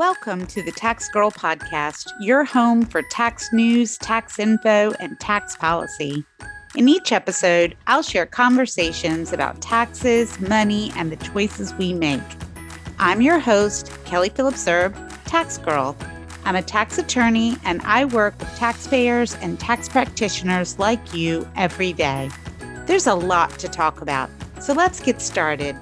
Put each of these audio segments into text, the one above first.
Welcome to the Tax Girl Podcast, your home for tax news, tax info, and tax policy. In each episode, I'll share conversations about taxes, money, and the choices we make. I'm your host, Kelly Phillips Erb, Tax Girl. I'm a tax attorney and I work with taxpayers and tax practitioners like you every day. There's a lot to talk about, so let's get started.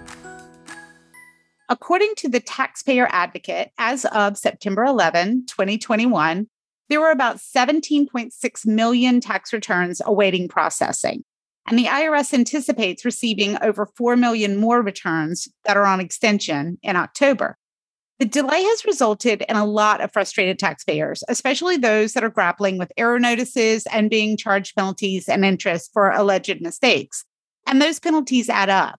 According to the Taxpayer Advocate, as of September 11, 2021, there were about 17.6 million tax returns awaiting processing. And the IRS anticipates receiving over 4 million more returns that are on extension in October. The delay has resulted in a lot of frustrated taxpayers, especially those that are grappling with error notices and being charged penalties and interest for alleged mistakes. And those penalties add up.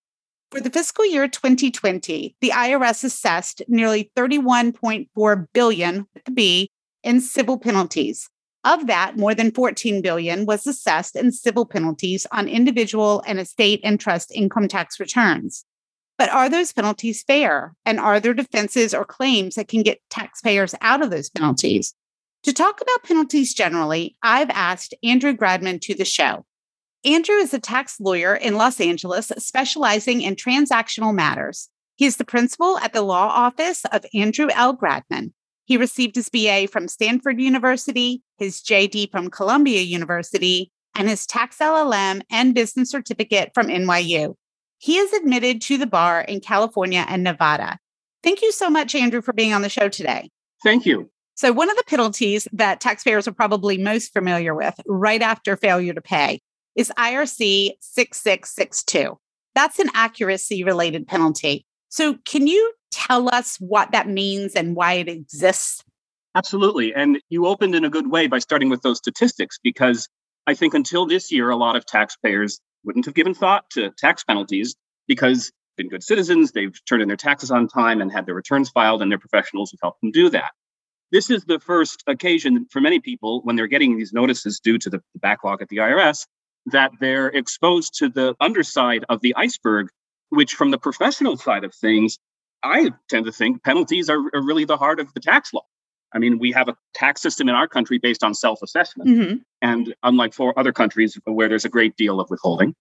For the fiscal year 2020, the IRS assessed nearly 31.4 billion with the B in civil penalties. Of that, more than 14 billion was assessed in civil penalties on individual and estate and trust income tax returns. But are those penalties fair? And are there defenses or claims that can get taxpayers out of those penalties? To talk about penalties generally, I've asked Andrew Gradman to the show. Andrew is a tax lawyer in Los Angeles specializing in transactional matters. He is the principal at the law office of Andrew L. Gradman. He received his BA from Stanford University, his JD from Columbia University, and his tax LLM and business certificate from NYU. He is admitted to the bar in California and Nevada. Thank you so much, Andrew, for being on the show today. Thank you. So, one of the penalties that taxpayers are probably most familiar with right after failure to pay is IRC 6662. That's an accuracy related penalty. So, can you tell us what that means and why it exists? Absolutely. And you opened in a good way by starting with those statistics because I think until this year, a lot of taxpayers wouldn't have given thought to tax penalties because they've been good citizens, they've turned in their taxes on time and had their returns filed, and their professionals have helped them do that. This is the first occasion for many people when they're getting these notices due to the backlog at the IRS that they're exposed to the underside of the iceberg, which from the professional side of things, I tend to think penalties are, are really the heart of the tax law. I mean, we have a tax system in our country based on self assessment. Mm-hmm. And unlike for other countries where there's a great deal of withholding.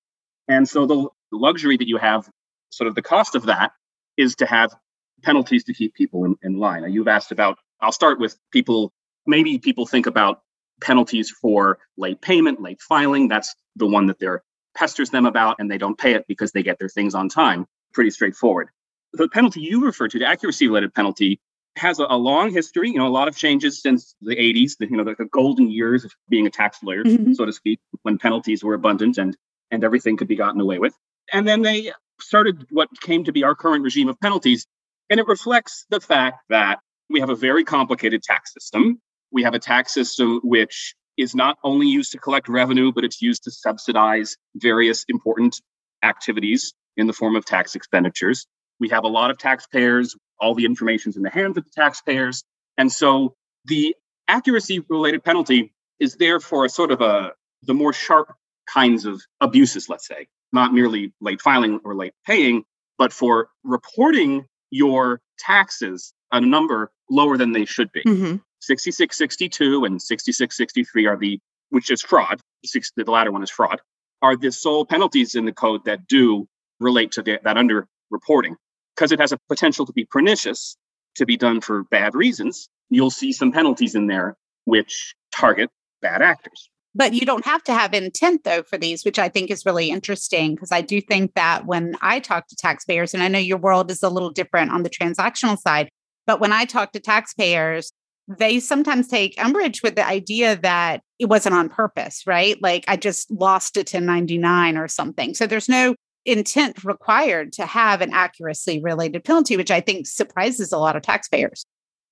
And so the luxury that you have, sort of the cost of that, is to have penalties to keep people in, in line. Now, you've asked about, I'll start with people, maybe people think about penalties for late payment, late filing. That's the one that they're pesters them about and they don't pay it because they get their things on time. Pretty straightforward. The penalty you refer to, the accuracy related penalty, has a, a, long history, you know, a lot of changes since the 80s, the, you know, the, the golden years of being a tax lawyer, mm-hmm. so to speak, when penalties were abundant and and everything could be gotten away with. And then they started what came to be our current regime of penalties. And it reflects the fact that we have a very complicated tax system. We have a tax system which is not only used to collect revenue, but it's used to subsidize various important activities in the form of tax expenditures. We have a lot of taxpayers. All the information's in the hands of the taxpayers. And so the accuracy related penalty is there for a sort of a the more sharp kinds of abuses, let's say, not merely late filing or late paying, but for reporting your taxes a number lower than they should be. Mm-hmm. 6662 and 6663 are the, which is fraud, the latter one is fraud, are the sole penalties in the code that do relate to the, that under reporting because it has a potential to be pernicious, to be done for bad reasons, you'll see some penalties in there which target bad actors. But you don't have to have intent, though, for these, which I think is really interesting because I do think that when I talk to taxpayers, and I know your world is a little different on the transactional side, but when I talk to taxpayers, they sometimes take umbrage with the idea that it wasn't on purpose, right? Like I just lost a 1099 or something. So there's no intent required to have an accuracy related penalty, which I think surprises a lot of taxpayers.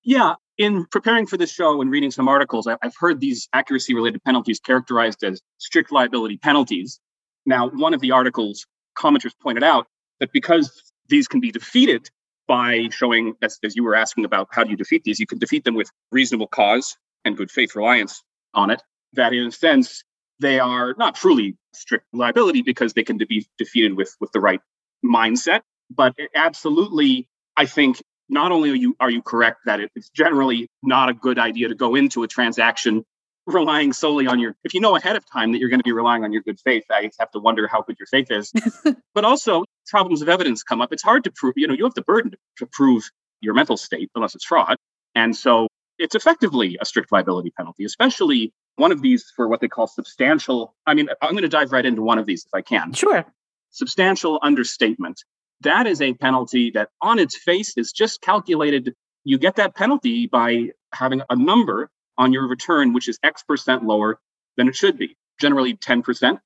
Yeah. In preparing for this show and reading some articles, I've heard these accuracy related penalties characterized as strict liability penalties. Now, one of the articles, commenters pointed out that because these can be defeated by showing, as, as you were asking about how do you defeat these, you can defeat them with reasonable cause and good faith reliance on it. That in a sense, they are not truly strict liability because they can be defeated with with the right mindset but absolutely i think not only are you are you correct that it's generally not a good idea to go into a transaction relying solely on your if you know ahead of time that you're going to be relying on your good faith i have to wonder how good your faith is. But also problems of evidence come up. It's hard to prove you know you have the burden to prove your mental state unless it's fraud. And so it's effectively a strict liability penalty especially one of these for what they call substantial i mean i'm going to dive right into one of these if i can. Sure. Substantial understatement. That is a penalty that on its face is just calculated. You get that penalty by having a number on your return, which is X percent lower than it should be, generally 10%.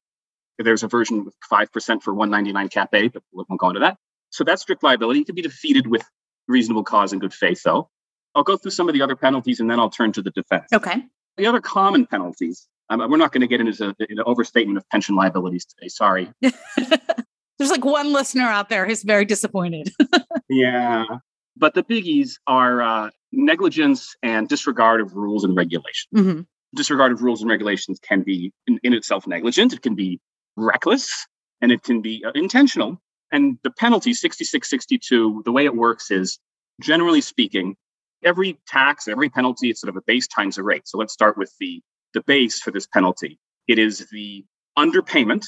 There's a version with 5% for 199 Cap A, but we won't go into that. So that's strict liability. Can be defeated with reasonable cause and good faith, though. I'll go through some of the other penalties and then I'll turn to the defense. Okay. The other common penalties, um, we're not going to get into an overstatement of pension liabilities today. Sorry. There's like one listener out there who's very disappointed. yeah. But the biggies are uh, negligence and disregard of rules and regulations. Mm-hmm. Disregard of rules and regulations can be in, in, itself negligent, it can be reckless, and it can be uh, intentional. And the penalty 6662, the way it works is generally speaking, every tax, every penalty, it's sort of a base times a rate. So let's start with the, the base for this penalty. It is the underpayment,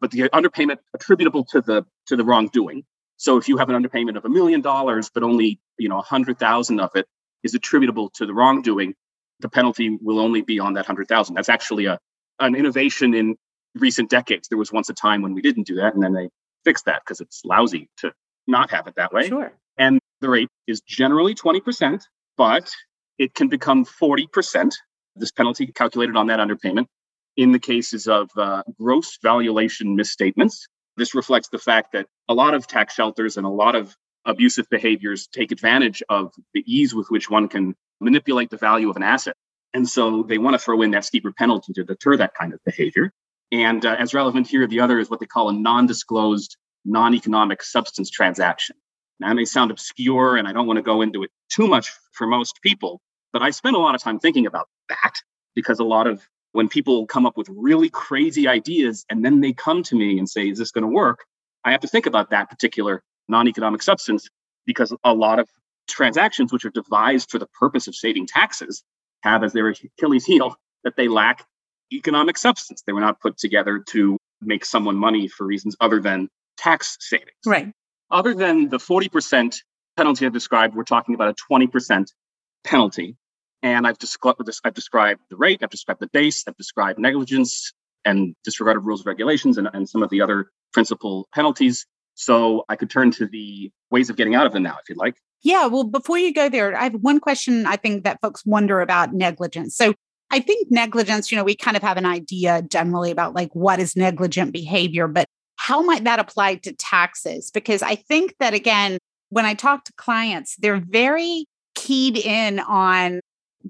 but the underpayment attributable to the to the wrongdoing. So if you have an underpayment of a million dollars, but only you know a hundred thousand of it is attributable to the wrongdoing, the penalty will only be on that hundred thousand. That's actually a an innovation in recent decades. There was once a time when we didn't do that, and then they fixed that because it's lousy to not have it that way. Sure. And the rate is generally twenty percent, but it can become forty percent. This penalty calculated on that underpayment in the cases of uh, gross valuation misstatements this reflects the fact that a lot of tax shelters and a lot of abusive behaviors take advantage of the ease with which one can manipulate the value of an asset. And so they want to throw in that steeper penalty to deter that kind of behavior. And uh, as relevant here, the other is what they call a non disclosed, non economic substance transaction. Now, that may sound obscure, and I don't want to go into it too much for most people, but I spend a lot of time thinking about that because a lot of when people come up with really crazy ideas and then they come to me and say, Is this going to work? I have to think about that particular non economic substance because a lot of transactions, which are devised for the purpose of saving taxes, have as their Achilles heel that they lack economic substance. They were not put together to make someone money for reasons other than tax savings. Right. Other than the 40% penalty I've described, we're talking about a 20% penalty and I've, I've described the rate, I've described the base, I've described negligence and disregard of rules and regulations and, and some of the other principal penalties. So I could turn to the ways of getting out of them now, if you'd like. Yeah. Well, before you go there, I have one question I think that folks wonder about negligence. So I think negligence, you know, we kind of have an idea generally about like what is negligent behavior, but how might that apply to taxes? Because I think that again, when I talk to clients, they're very keyed in on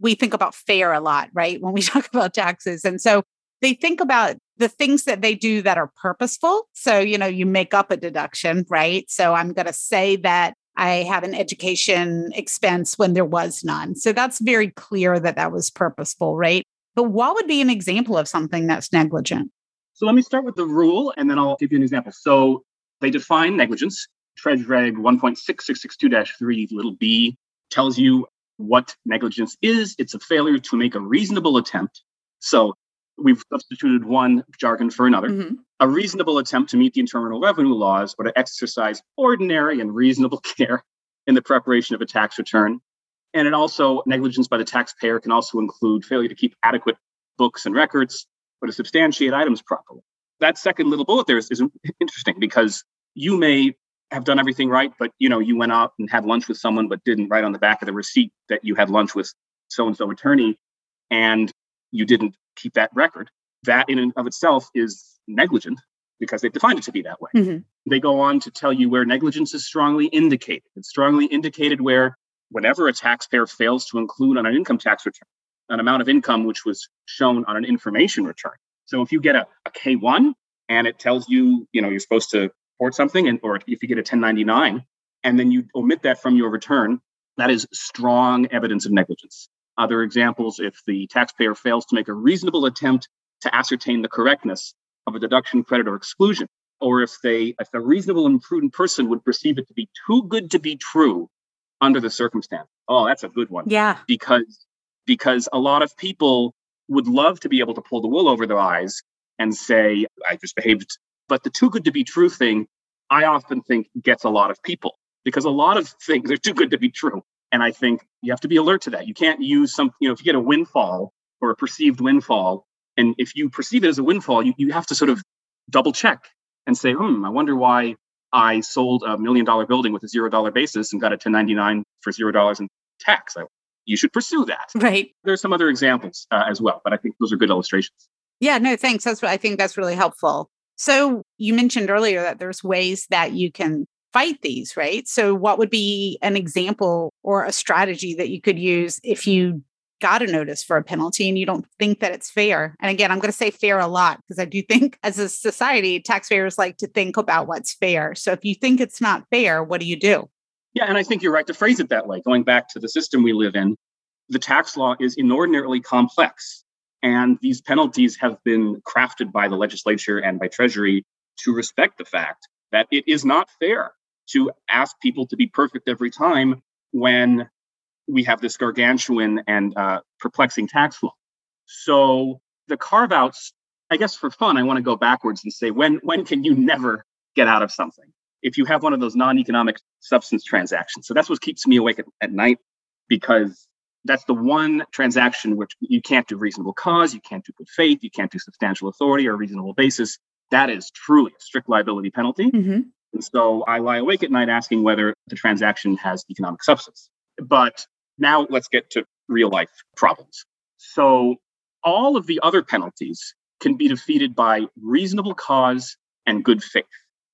we think about fair a lot, right? When we talk about taxes. And so they think about the things that they do that are purposeful. So, you know, you make up a deduction, right? So I'm going to say that I have an education expense when there was none. So that's very clear that that was purposeful, right? But what would be an example of something that's negligent? So let me start with the rule and then I'll give you an example. So they define negligence. Treasury Reg 1.6662-3 little b tells you what negligence is. It's a failure to make a reasonable attempt. So we've substituted one jargon for another. Mm-hmm. A reasonable attempt to meet the Internal Revenue laws or to exercise ordinary and reasonable care in the preparation of a tax return. And it also, negligence by the taxpayer can also include failure to keep adequate books and records or to substantiate items properly. That second little bullet there is, is interesting because you may have done everything right, but you know, you went out and had lunch with someone, but didn't write on the back of the receipt that you had lunch with so and so attorney, and you didn't keep that record. That in and of itself is negligent because they've defined it to be that way. Mm-hmm. They go on to tell you where negligence is strongly indicated. It's strongly indicated where whenever a taxpayer fails to include on an income tax return an amount of income which was shown on an information return. So if you get a a K1 and it tells you, you know, you're supposed to report something, and or if you get a 1099 and then you omit that from your return, that is strong evidence of negligence. Other examples, if the taxpayer fails to make a reasonable attempt to ascertain the correctness of a deduction, credit, or exclusion, or if they, if a reasonable and prudent person would perceive it to be too good to be true under the circumstance. Oh, that's a good one. Yeah. Because because a lot of people would love to be able to pull the wool over their eyes and say, I just behaved. But the too good to be true thing, I often think gets a lot of people because a lot of things are too good to be true. And I think you have to be alert to that. You can't use some, you know, if you get a windfall or a perceived windfall, and if you perceive it as a windfall, you, you have to sort of double check and say, hmm, I wonder why I sold a million dollar building with a zero dollar basis and got a 1099 for zero dollars in tax. I, you should pursue that. Right. There's some other examples uh, as well, but I think those are good illustrations. Yeah, no, thanks. That's what I think that's really helpful. So you mentioned earlier that there's ways that you can fight these, right? So what would be an example or a strategy that you could use if you got a notice for a penalty and you don't think that it's fair? And again, I'm going to say fair a lot because I do think as a society, taxpayers like to think about what's fair. So if you think it's not fair, what do you do? Yeah, and I think you're right to phrase it that way. Going back to the system we live in, the tax law is inordinately complex. And these penalties have been crafted by the legislature and by Treasury to respect the fact that it is not fair to ask people to be perfect every time when we have this gargantuan and uh, perplexing tax law. So the carve outs, I guess for fun, I want to go backwards and say when when can you never get out of something? If you have one of those non-economic substance transactions. So that's what keeps me awake at, at night because that's the one transaction which you can't do reasonable cause, you can't do good faith, you can't do substantial authority or reasonable basis. That is truly a strict liability penalty. Mm-hmm. And so I lie awake at night asking whether the transaction has economic substance. But now let's get to real life problems. So all of the other penalties can be defeated by reasonable cause and good faith.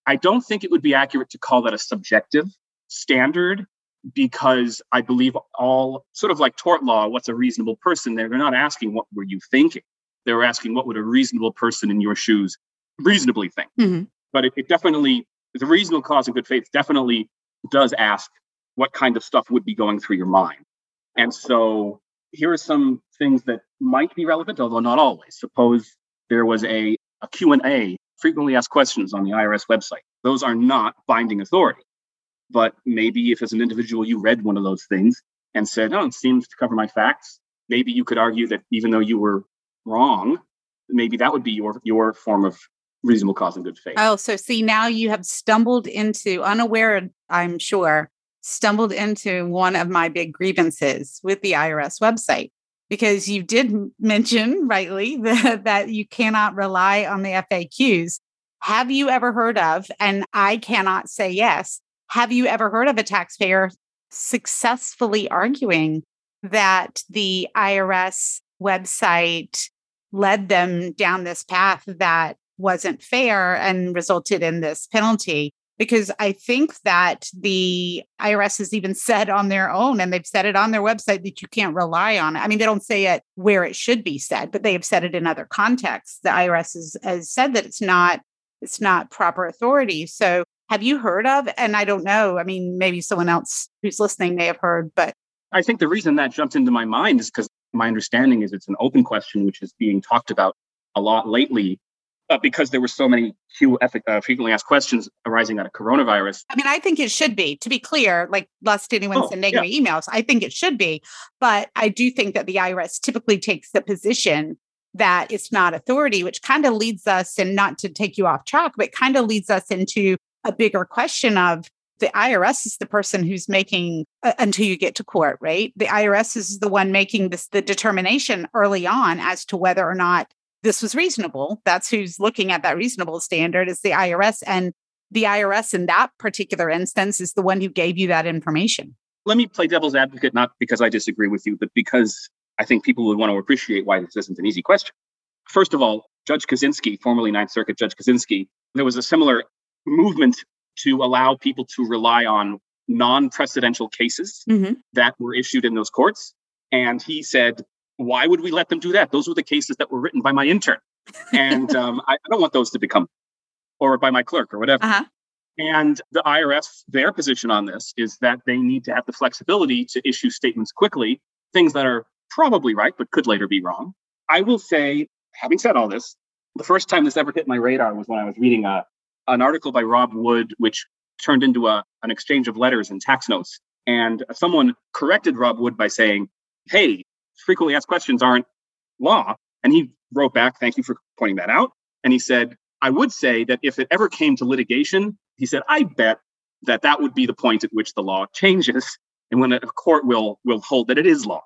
I don't think it would be accurate to call that a subjective standard because I believe all sort of like tort law, what's a reasonable person there? They're not asking what were you thinking. They're asking what would a reasonable person in your shoes reasonably think. Mm-hmm. But it, it definitely, the reasonable cause and good faith definitely does ask what kind of stuff would be going through your mind. And so here are some things that might be relevant, although not always. Suppose there was a, a Q&A, frequently asked questions on the IRS website. Those are not binding authority. But maybe if as an individual you read one of those things and said, oh, it seems to cover my facts, maybe you could argue that even though you were wrong, maybe that would be your your form of reasonable cause and good faith. Oh, so see now you have stumbled into unaware, I'm sure, stumbled into one of my big grievances with the IRS website because you did mention rightly that, that you cannot rely on the FAQs. Have you ever heard of, and I cannot say yes, have you ever heard of a taxpayer successfully arguing that the IRS website led them down this path that wasn't fair and resulted in this penalty? Because I think that the IRS has even said on their own, and they've said it on their website that you can't rely on it. I mean, they don't say it where it should be said, but they have said it in other contexts. The IRS has, has said that it's not it's not proper authority. So have you heard of? And I don't know. I mean, maybe someone else who's listening may have heard, but I think the reason that jumped into my mind is because my understanding is it's an open question which is being talked about a lot lately uh, because there were so many uh, frequently asked questions arising out of coronavirus. I mean, I think it should be, to be clear, like lest anyone Oh, send negative yeah. emails. I think it should be. But I do think that the IRS typically takes the position that it's not authority, which kind of leads us, and not to take you off track, but kind of leads us into a bigger question of the IRS is the person who's making uh, until you get to court, right? The IRS is the one making this the determination early on as to whether or not this was reasonable. That's who's looking at that reasonable standard is the IRS and the IRS in that particular instance is the one who gave you that information. Let me play devil's advocate, not because I disagree with you, but because I think people would want to appreciate why this isn't an easy question. First of all, Judge Kozinski, formerly Ninth Circuit Judge Kozinski, there was a similar movement to allow people to rely on non-precedential cases Mm-hmm. that were issued in those courts. And he said, why would we let them do that? Those were the cases that were written by my intern. And um, I, I don't want those to become, or by my clerk or whatever. Uh-huh. And the IRS, their position on this is that they need to have the flexibility to issue statements quickly, things that are probably right, but could later be wrong. I will say, having said all this, the first time this ever hit my radar was when I was reading a, an article by Rob Wood, which turned into a, an exchange of letters and tax notes And someone corrected Rob Wood by saying, Hey, frequently asked questions aren't law. And he wrote back, Thank you for pointing that out. And he said, I would say that if it ever came to litigation, he said, I bet that that would be the point at which the law changes and when a court will will hold that it is law.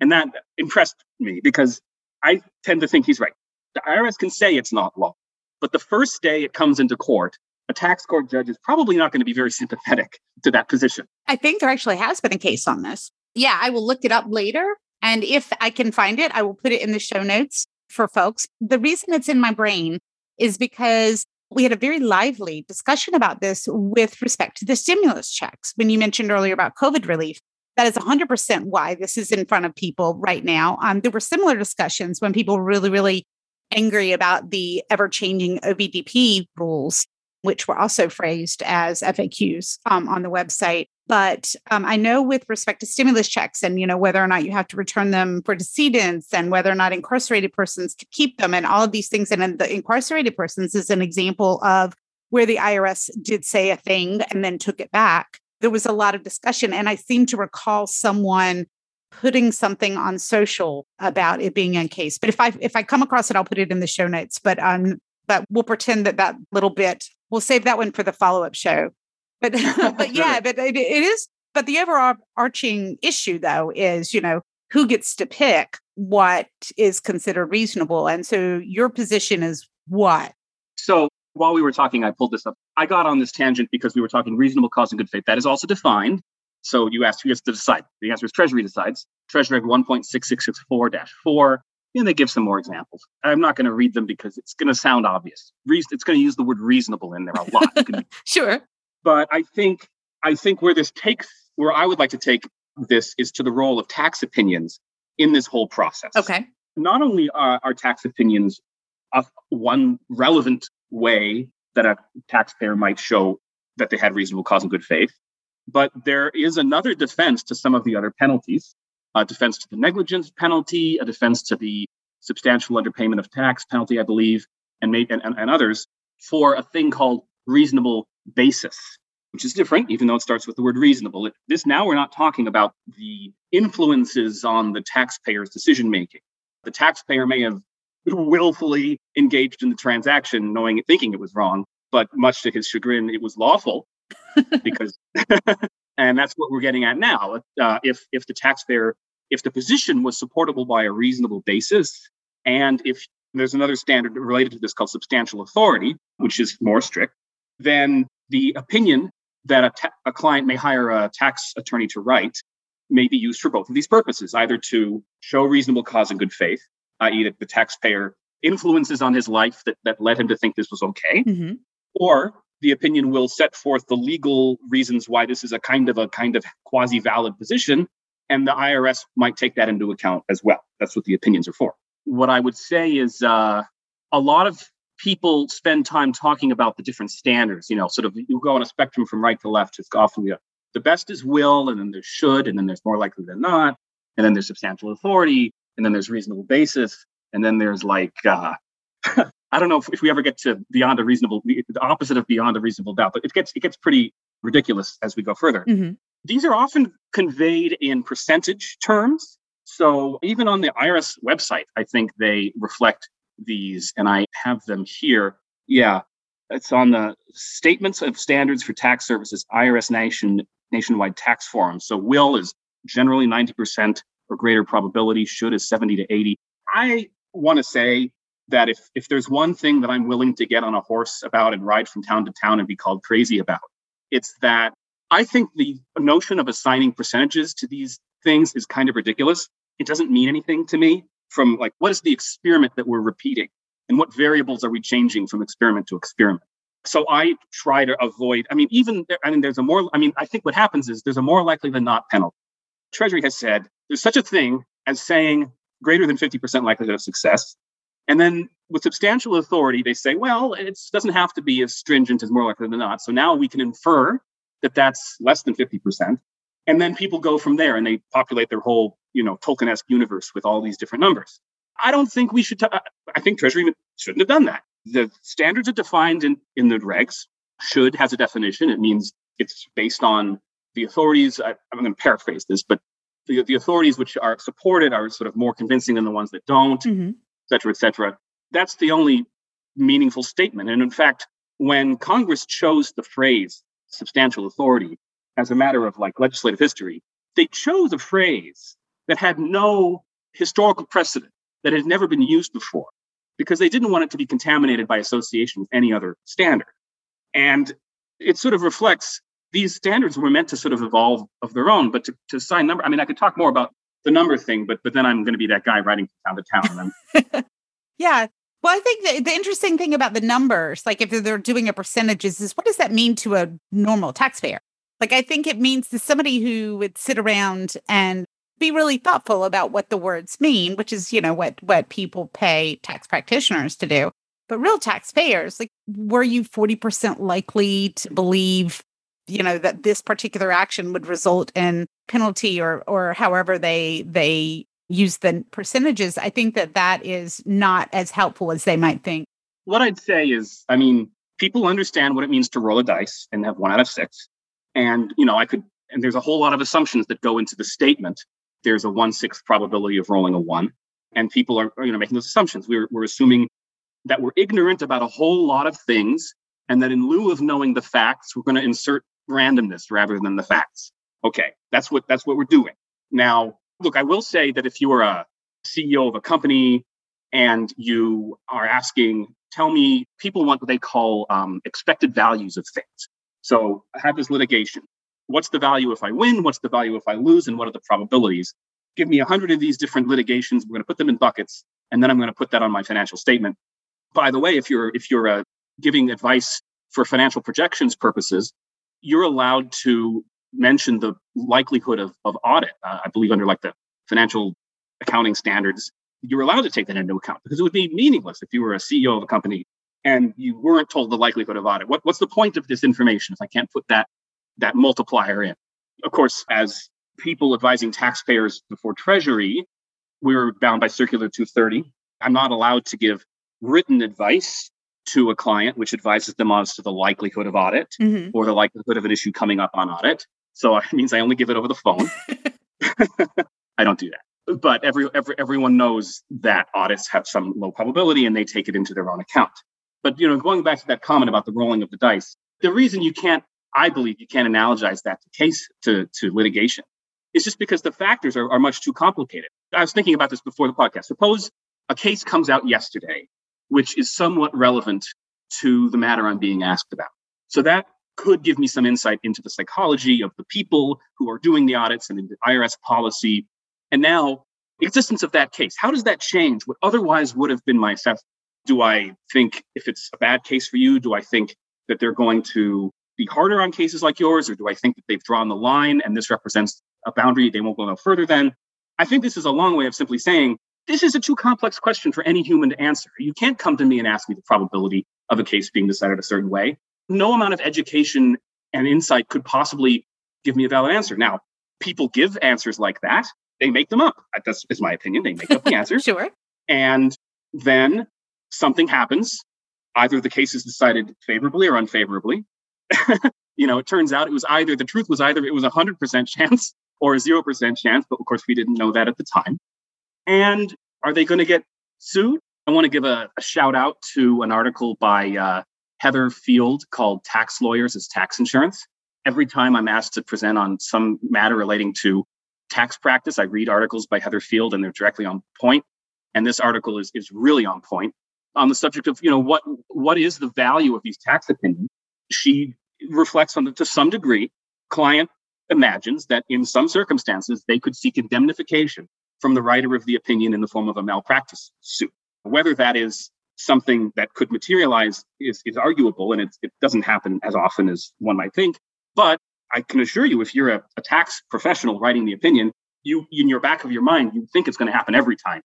And that impressed me because I tend to think he's right. The IRS can say it's not law, but the first day it comes into court, a tax court judge is probably not going to be very sympathetic to that position. I think there actually has been a case on this. Yeah, I will look it up later. And if I can find it, I will put it in the show notes for folks. The reason it's in my brain is because we had a very lively discussion about this with respect to the stimulus checks. When you mentioned earlier about COVID relief, that is 100% why this is in front of people right now. Um, there were similar discussions when people were really, really angry about the ever changing OVDP rules, which were also phrased as FAQs um, on the website. But um, I know with respect to stimulus checks and, you know, whether or not you have to return them for decedents and whether or not incarcerated persons can keep them and all of these things. And the incarcerated persons is an example of where the IRS did say a thing and then took it back. There was a lot of discussion. And I seem to recall someone putting something on social about it being a case. But if I if I come across it, I'll put it in the show notes. But um, but we'll pretend that that little bit we'll save that one for the follow up show. But but yeah, but it, it is. But the overarching issue, though, is you know who gets to pick what is considered reasonable, and so your position is what. So while we were talking, I pulled this up. I got on this tangent because we were talking reasonable cause and good faith. That is also defined. So you asked who gets to decide. The answer is Treasury decides. Treasury 1.6664-4 and they give some more examples. I'm not going to read them because it's going to sound obvious. Re- it's going to use the word reasonable in there a lot. sure. But I think I think where this takes where I would like to take this is to the role of tax opinions in this whole process. Okay. Not only are, are tax opinions one relevant way that a taxpayer might show that they had reasonable cause and good faith, but there is another defense to some of the other penalties a defense to the negligence penalty, a defense to the substantial underpayment of tax penalty, I believe, and, maybe, and, and, and others for a thing called reasonable basis, which is different, even though it starts with the word reasonable. It, this now we're not talking about the influences on the taxpayer's decision making. The taxpayer may have willfully engaged in the transaction, knowing thinking it was wrong, but much to his chagrin, it was lawful because and that's what we're getting at now. Uh, if if the taxpayer, if the position was supportable by a reasonable basis, and if there's another standard related to this called substantial authority, which is more strict, then the opinion that a, ta- a client may hire a tax attorney to write may be used for both of these purposes, either to show reasonable cause and good faith, i.e., that the taxpayer influences on his life that, that led him to think this was okay, mm-hmm. or the opinion will set forth the legal reasons why this is a kind of a kind of quasi valid position and the irs might take that into account as well that's what the opinions are for what i would say is uh, a lot of people spend time talking about the different standards you know sort of you go on a spectrum from right to left it's often the, the best is will and then there's should and then there's more likely than not and then there's substantial authority and then there's reasonable basis and then there's like uh, I don't know if, if we ever get to beyond a reasonable, the opposite of beyond a reasonable doubt, but it gets it gets pretty ridiculous as we go further. Mm-hmm. These are often conveyed in percentage terms. So even on the IRS website, I think they reflect these, and I have them here. Yeah, it's on the statements of standards for tax services, IRS nation nationwide tax forms. So will is generally 90% or greater probability, should is 70 to 80. I want to say that if if there's one thing that I'm willing to get on a horse about and ride from town to town and be called crazy about, it's that I think the notion of assigning percentages to these things is kind of ridiculous. It doesn't mean anything to me from like what is the experiment that we're repeating and what variables are we changing from experiment to experiment. So I try to avoid, I mean, even I mean, there's a more, I mean, I think what happens is there's a more likely than not penalty. Treasury has said there's such a thing as saying greater than 50% likelihood of success and then with substantial authority, they say, well, it doesn't have to be as stringent as more likely than not. So now we can infer that that's less than 50%. And then people go from there and they populate their whole, you know, Tolkien-esque universe with all these different numbers. I don't think we should, t- I think Treasury shouldn't have done that. The standards are defined in, in the regs. Should has a definition. It means it's based on the authorities, I, am going to paraphrase this, but the, the authorities which are supported are sort of more convincing than the ones that don't, mm-hmm. et cetera, et cetera. That's the only meaningful statement. And in fact, when Congress chose the phrase substantial authority as a matter of like legislative history, they chose a phrase that had no historical precedent, that had never been used before, because they didn't want it to be contaminated by association with any other standard. And it sort of reflects these standards were meant to sort of evolve of their own, but to, to assign number, I mean, I could talk more about the number thing, but but then I'm going to be that guy riding from town to town. Yeah. Well, I think the, the interesting thing about the numbers, like if they're doing a percentages, is what does that mean to a normal taxpayer? Like, I think it means to somebody who would sit around and be really thoughtful about what the words mean, which is, you know, what what people pay tax practitioners to do. But real taxpayers, like, were you 40% likely to believe you know that this particular action would result in penalty or or however they they use the percentages? I think that that is not as helpful as they might think. What i'd say is i mean people understand what it means to roll a dice and have one out of six. And you know i could and there's a whole lot of assumptions that go into the statement there's a one sixth probability of rolling a one and people are you know making those assumptions we're, we're assuming that we're ignorant about a whole lot of things and that in lieu of knowing the facts we're going to insert randomness rather than the facts. Okay, that's what that's what we're doing. Now, look, I will say that if you are a CEO of a company and you are asking, tell me, people want what they call um, expected values of things. So I have this litigation. What's the value if I win? What's the value if I lose? And what are the probabilities? Give me a hundred of these different litigations. We're going to put them in buckets, and then I'm going to put that on my financial statement. By the way, if you're if you're uh, giving advice for financial projections purposes, you're allowed to mention the likelihood of, of audit. Uh, I believe under like the financial accounting standards, you're allowed to take that into account because it would be meaningless if you were a CEO of a company and you weren't told the likelihood of audit. What, what's the point of this information if I can't put that that multiplier in? Of course, as people advising taxpayers before Treasury, we were bound by Circular 230. I'm not allowed to give written advice to a client, which advises them as to the likelihood of audit mm-hmm. or the likelihood of an issue coming up on audit. So it means I only give it over the phone. I don't do that. But every, every everyone knows that audits have some low probability and they take it into their own account. But you know, going back to that comment about the rolling of the dice, the reason you can't, I believe, you can't analogize that to case to, to litigation It's just because the factors are, are much too complicated. I was thinking about this before the podcast. Suppose a case comes out yesterday which is somewhat relevant to the matter I'm being asked about. So that could give me some insight into the psychology of the people who are doing the audits and the IRS policy. And now, existence of that case, how does that change what otherwise would have been my assessment? Do I think if it's a bad case for you, do I think that they're going to be harder on cases like yours, or do I think that they've drawn the line and this represents a boundary they won't go no further than? I think this is a long way of simply saying this is a too complex question for any human to answer. You can't come to me and ask me the probability of a case being decided a certain way. No amount of education and insight could possibly give me a valid answer. Now, people give answers like that. They make them up. That's is my opinion. They make up the answers. sure. And then something happens. Either the case is decided favorably or unfavorably. you know, it turns out it was either the truth was either it was a hundred percent chance or a zero percent chance, but of course we didn't know that at the time. And are they going to get sued? I want to give a, a, shout out to an article by uh, Heather Field called Tax Lawyers as Tax Insurance. Every time I'm asked to present on some matter relating to tax practice, I read articles by Heather Field and they're directly on point. And this article is, is really on point on the subject of, you know, what what is the value of these tax opinions? She reflects on that to some degree, client imagines that in some circumstances they could seek indemnification from the writer of the opinion in the form of a malpractice suit. Whether that is something that could materialize is, is arguable, and it, it doesn't happen as often as one might think. But I can assure you, if you're a, a tax professional writing the opinion, you in your back of your mind, you think it's going to happen every time.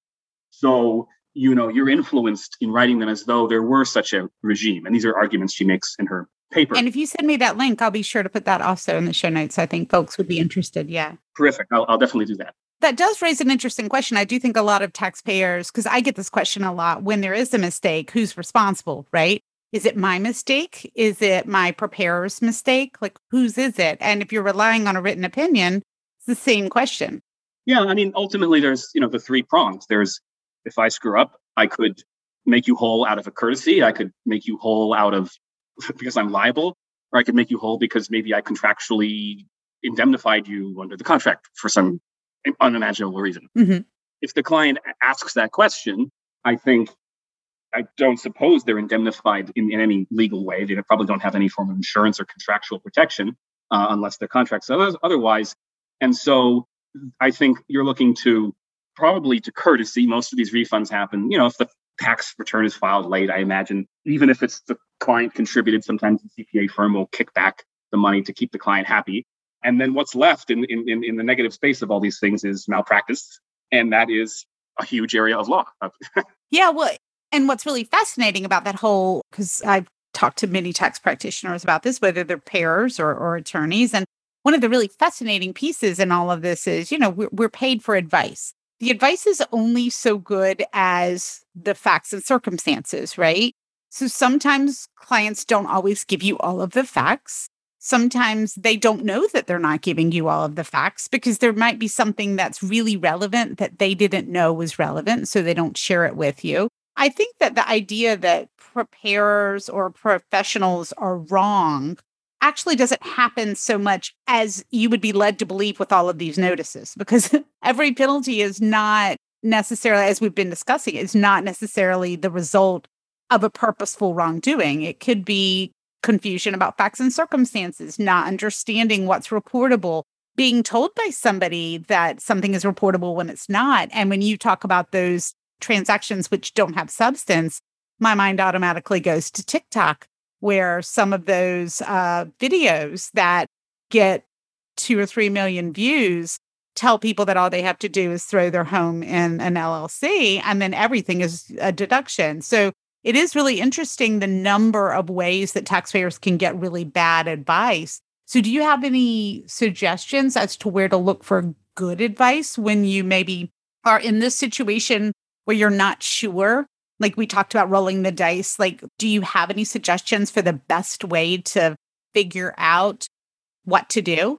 So you know you're influenced in writing them as though there were such a regime. And these are arguments she makes in her paper. And if you send me that link, I'll be sure to put that also in the show notes. I think folks would be interested. Yeah. Terrific. I'll, I'll definitely do that that does raise an interesting question. I do think a lot of taxpayers, because I get this question a lot when there is a mistake, who's responsible, right? is it my mistake? Is it my preparer's mistake? Like, whose is it? And if you're relying on a written opinion, it's the same question. Yeah. I mean, ultimately, there's, you know, the three prongs. There's, if I screw up, I could make you whole out of a courtesy. I could make you whole out of because I'm liable, or I could make you whole because maybe I contractually indemnified you under the contract for some unimaginable reason. Mm-hmm. If the client asks that question, I think I don't suppose they're indemnified in, in any legal way. They probably don't have any form of insurance or contractual protection uh, unless their contracts otherwise. And so I think you're looking to probably to courtesy. Most of these refunds happen, you know, if the tax return is filed late, I imagine, even if it's the client contributed, sometimes the CPA firm will kick back the money to keep the client happy. And then what's left in, in, in the negative space of all these things is malpractice. And that is a huge area of law. yeah. Well, and what's really fascinating about that whole, because I've talked to many tax practitioners about this, whether they're payers or, or attorneys. And one of the really fascinating pieces in all of this is, you know, we're, we're paid for advice. The advice is only so good as the facts and circumstances, right? So sometimes clients don't always give you all of the facts sometimes they don't know that they're not giving you all of the facts because there might be something that's really relevant that they didn't know was relevant. So they don't share it with you. I think that the idea that preparers or professionals are wrong actually doesn't happen so much as you would be led to believe with all of these notices because every penalty is not necessarily, as we've been discussing, is not necessarily the result of a purposeful wrongdoing. It could be confusion about facts and circumstances, not understanding what's reportable, being told by somebody that something is reportable when it's not. And when you talk about those transactions which don't have substance, my mind automatically goes to TikTok, where some of those uh, videos that get two or three million views tell people that all they have to do is throw their home in an LLC and then everything is a deduction. So it is really interesting the number of ways that taxpayers can get really bad advice. So, do you have any suggestions as to where to look for good advice when you maybe are in this situation where you're not sure? Like we talked about rolling the dice. Like, do you have any suggestions for the best way to figure out what to do?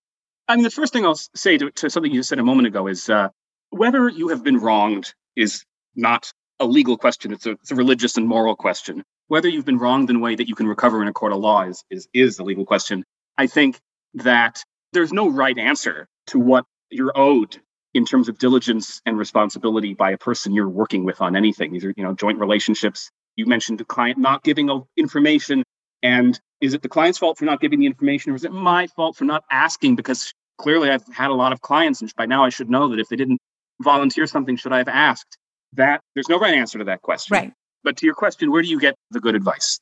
I mean, the first thing I'll say to, to something you said a moment ago is uh, whether you have been wronged is not a legal question. It's a, it's a religious and moral question. Whether you've been wronged in a way that you can recover in a court of law is, is, is a legal question. I think that there's no right answer to what you're owed in terms of diligence and responsibility by a person you're working with on anything. These are, you know, joint relationships. You mentioned the client not giving information. And is it the client's fault for not giving the information, or is it my fault for not asking? Because clearly I've had a lot of clients, and by now I should know that if they didn't volunteer something, should I have asked? that there's no right answer to that question. Right. But to your question, where do you get the good advice?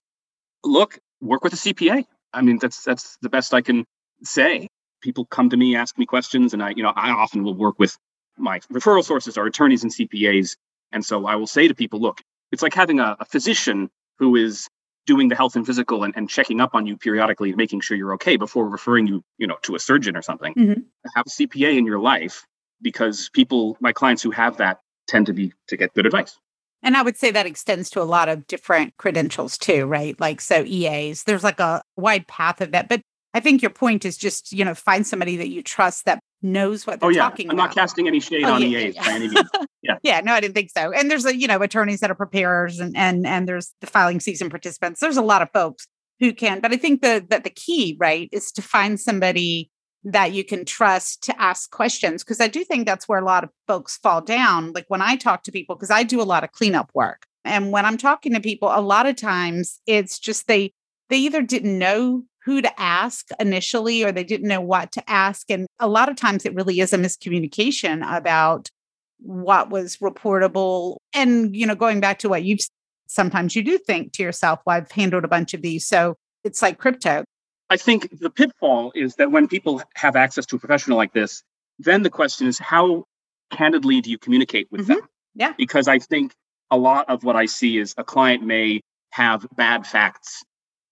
Look, work with a CPA. I mean, that's that's the best I can say. People come to me, ask me questions, and I, you know, I often will work with my referral sources are attorneys and CPAs. And so I will say to people, look, it's like having a, a physician who is doing the health and physical and, and checking up on you periodically, making sure you're okay before referring you, you know, to a surgeon or something. Mm-hmm. Have a CPA in your life because people, my clients who have that tend to be to get good advice. And I would say that extends to a lot of different credentials too, right? Like so EAs, there's like a wide path of that. But I think your point is just, you know, find somebody that you trust that knows what they're oh, yeah. talking I'm about. I'm not casting any shade oh, on yeah, EAs yeah. by any means. Yeah. yeah, no, I didn't think so. And there's a, you know, attorneys that are preparers and and and there's the filing season participants. There's a lot of folks who can, but I think the that the key, right, is to find somebody that you can trust to ask questions because I do think that's where a lot of folks fall down. Like when I talk to people, because I do a lot of cleanup work. And when I'm talking to people, a lot of times it's just they they either didn't know who to ask initially or they didn't know what to ask. And a lot of times it really is a miscommunication about what was reportable. And, you know, going back to what you've sometimes you do think to yourself, well, I've handled a bunch of these. So it's like crypto. I think the pitfall is that when people have access to a professional like this, then the question is how candidly do you communicate with mm-hmm. them? Yeah. Because I think a lot of what I see is a client may have bad facts,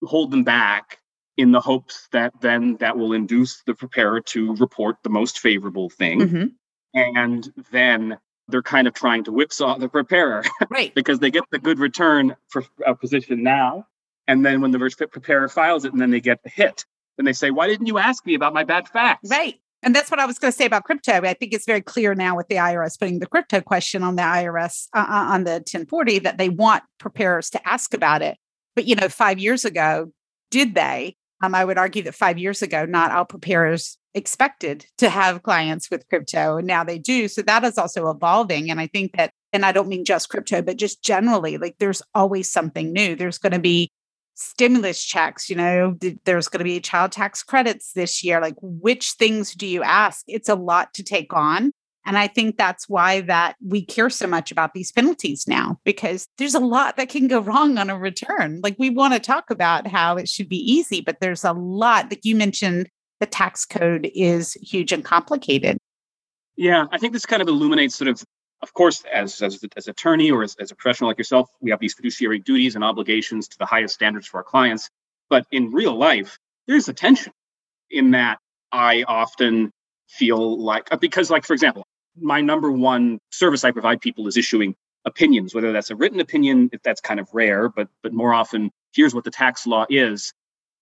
hold them back in the hopes that then that will induce the preparer to report the most favorable thing. Mm-hmm. And then they're kind of trying to whipsaw the preparer. Right. because they get the good return for a position now And then when the preparer files it and then they get the hit, then they say, Why didn't you ask me about my bad facts? Right. And that's what I was going to say about crypto. I think it's very clear now with the IRS putting the crypto question on the IRS uh, uh on the 1040 that they want preparers to ask about it. But, you know, five years ago, did they? Um, I would argue that five years ago, not all preparers expected to have clients with crypto, and now they do. So that is also evolving. And I think that, and I don't mean just crypto, but just generally, like there's always something new. There's going to be stimulus checks, you know, there's going to be child tax credits this year. Like, which things do you ask? It's a lot to take on. And I think that's why that we care so much about these penalties now, because there's a lot that can go wrong on a return. Like we want to talk about how it should be easy, but there's a lot that you mentioned the tax code is huge and complicated. Yeah, I think this kind of illuminates sort of, of course, as as, as attorney or as, as a professional like yourself, we have these fiduciary duties and obligations to the highest standards for our clients. But in real life, there's a tension in that I often feel like because like for example my number one service I provide people is issuing opinions, whether that's a written opinion, if that's kind of rare, but but more often, here's what the tax law is.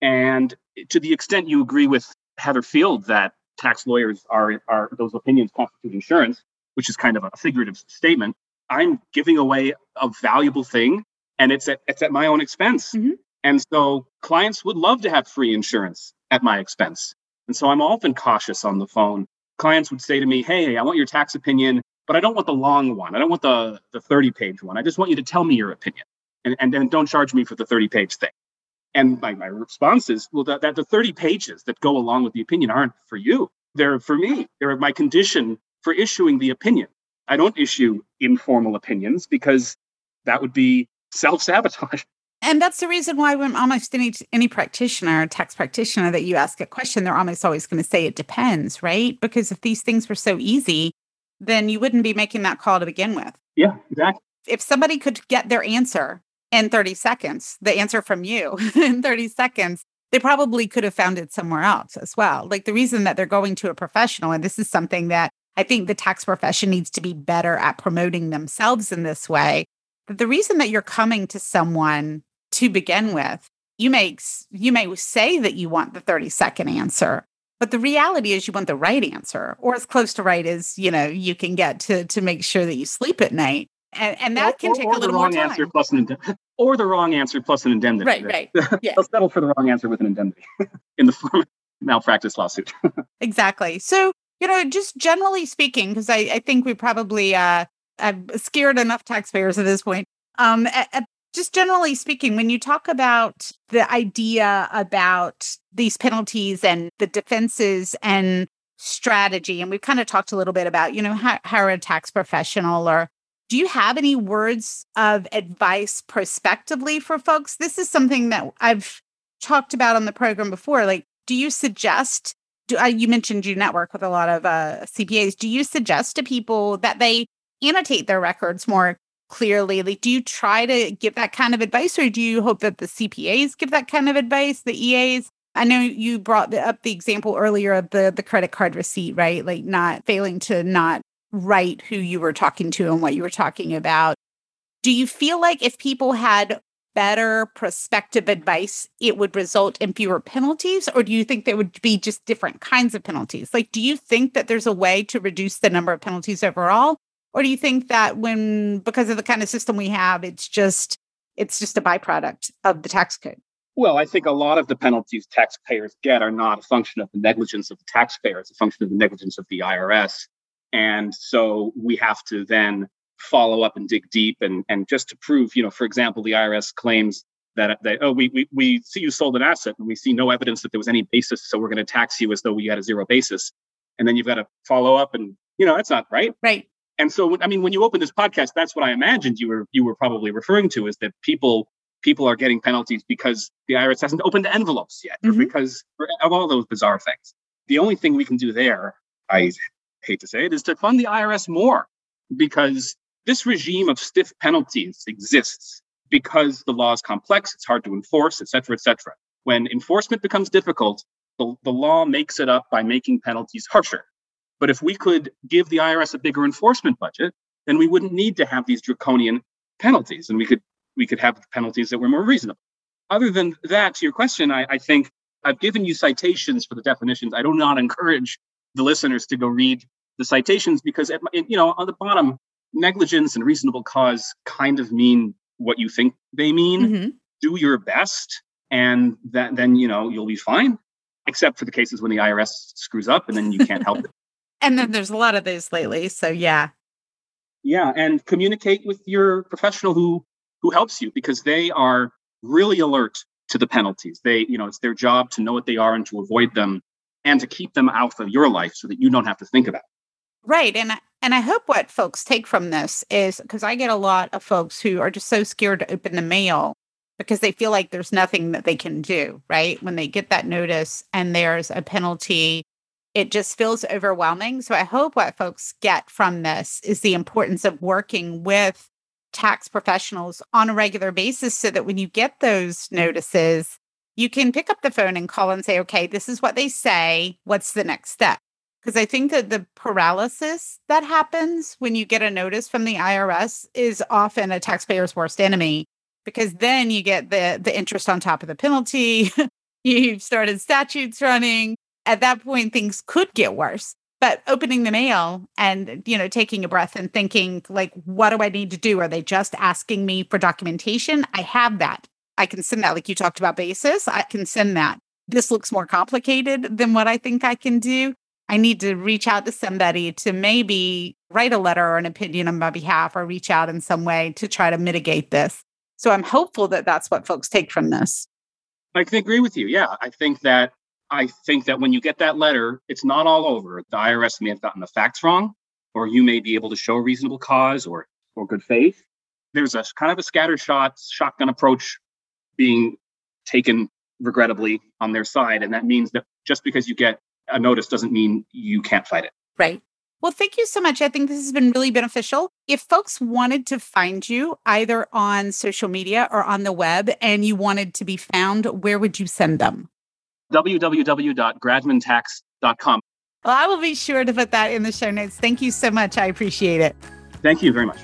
And to the extent you agree with Heather Field that tax lawyers are are those opinions constitute insurance, which is kind of a figurative statement, I'm giving away a valuable thing and it's at it's at my own expense. Mm-hmm. And so clients would love to have free insurance at my expense. And so I'm often cautious on the phone clients would say to me, Hey, I want your tax opinion, but I don't want the long one. I don't want the, the 30 page one. I just want you to tell me your opinion and, and, and don't charge me for the 30 page thing. And my, my response is, well, that, that the 30 pages that go along with the opinion aren't for you. They're for me. They're my condition for issuing the opinion. I don't issue informal opinions because that would be self sabotage. And that's the reason why when almost any any practitioner, tax practitioner that you ask a question, they're almost always going to say it depends, right? Because if these things were so easy, then you wouldn't be making that call to begin with. Yeah, exactly. If somebody could get their answer in 30 seconds, the answer from you in 30 seconds, they probably could have found it somewhere else as well. Like the reason that they're going to a professional, and this is something that I think the tax profession needs to be better at promoting themselves in this way. That the reason that you're coming to someone to begin with. You may you may say that you want the 30 second answer, but the reality is you want the right answer or as close to right as, you know, you can get to to make sure that you sleep at night. And, and that or, can take or, or a little more time. Answer plus an or the wrong answer plus an indemnity. Right, right. Yeah. They'll settle for the wrong answer with an indemnity in the form of malpractice lawsuit. exactly. So, you know, just generally speaking, because I, I think we probably uh, I've scared enough taxpayers at this point. Um, just generally speaking, when you talk about the idea about these penalties and the defenses and strategy, and we've kind of talked a little bit about, you know, how, a tax professional or do you have any words of advice prospectively for folks? This is something that I've talked about on the program before. Like, do you suggest, do, uh, you mentioned you network with a lot of uh, CPAs. Do you suggest to people that they annotate their records more clearly like do you try to give that kind of advice or do you hope that the cpas give that kind of advice the eas i know you brought up the example earlier of the the credit card receipt right? Like not failing to not write who you were talking to and what you were talking about. Do you feel like if people had better prospective advice it would result in fewer penalties or do you think there would be just different kinds of penalties? Like do you think that there's a way to reduce the number of penalties overall or do you think that when because of the kind of system we have it's just it's just a byproduct of the tax code? Well i think a lot of the penalties taxpayers get are not a function of the negligence of the taxpayer it's a function of the negligence of the irs and so we have to then follow up and dig deep and and just to prove you know for example the irs claims that they oh we, we we see you sold an asset and we see no evidence that there was any basis so we're going to tax you as though we had a zero basis. And then you've got to follow up and you know that's not right. Right and so i mean when you open this podcast that's what i imagined you were you were probably referring to is that people people are getting penalties because the irs hasn't opened envelopes yet mm-hmm. or because of all those bizarre things. The only thing we can do there i hate to say it is to fund the irs more because this regime of stiff penalties exists because the law is complex it's hard to enforce et cetera et cetera. When enforcement becomes difficult the, the law makes it up by making penalties harsher but if we could give the IRS a bigger enforcement budget, then we wouldn't need to have these draconian penalties, and we could we could have penalties that were more reasonable. other than that, to your question, I, I think I've given you citations for the definitions. I do not encourage the listeners to go read the citations because, at, you know, on the bottom, negligence and reasonable cause kind of mean what you think they mean. Mm-hmm. Do your best, and that then you know you'll be fine. Except for the cases when the IRS screws up, and then you can't help it. And then there's a lot of those lately. So yeah, yeah, and communicate with your professional who who helps you because they are really alert to the penalties. They, you know, it's their job to know what they are and to avoid them and to keep them out of your life so that you don't have to think about. It. Right. And and I hope what folks take from this is because I get a lot of folks who are just so scared to open the mail because they feel like there's nothing that they can do, right? When they get that notice and there's a penalty, it just feels overwhelming. So I hope what folks get from this is the importance of working with tax professionals on a regular basis so that when you get those notices, you can pick up the phone and call and say, okay, this is what they say. What's the next step? Because I think that the paralysis that happens when you get a notice from the IRS is often a taxpayer's worst enemy because then you get the the interest on top of the penalty. You've started statutes running. At that point, things could get worse. But opening the mail and you know taking a breath and thinking like what do i need to do? Are they just asking me for documentation? I have that. I can send that like you talked about basis i can send that. This looks more complicated than what i think i can do. I need to reach out to somebody to maybe write a letter or an opinion on my behalf or reach out in some way to try to mitigate this. So i'm hopeful that that's what folks take from this. I can agree with you. Yeah i think that I think that when you get that letter, it's not all over. The IRS may have gotten the facts wrong, or you may be able to show reasonable cause or or good faith. There's a kind of a scattershot shotgun approach being taken regrettably on their side, and that means that just because you get a notice doesn't mean you can't fight it. Right. Well, thank you so much. I think this has been really beneficial. If folks wanted to find you either on social media or on the web and you wanted to be found, where would you send them? www.gradmantax.com. Well, I will be sure to put that in the show notes. Thank you so much. I appreciate it. Thank you very much.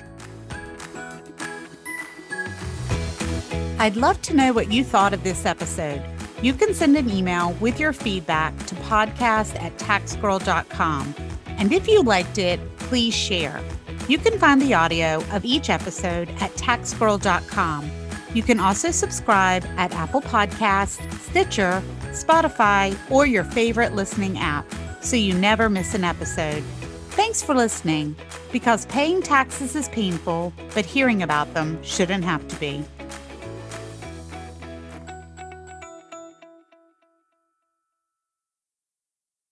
I'd love to know what you thought of this episode. You can send an email with your feedback to podcast at taxgirl.com. And if you liked it, please share. You can find the audio of each episode at taxgirl.com. You can also subscribe at Apple Podcasts, Stitcher, Spotify, or your favorite listening app so you never miss an episode. Thanks for listening, because paying taxes is painful, but hearing about them shouldn't have to be.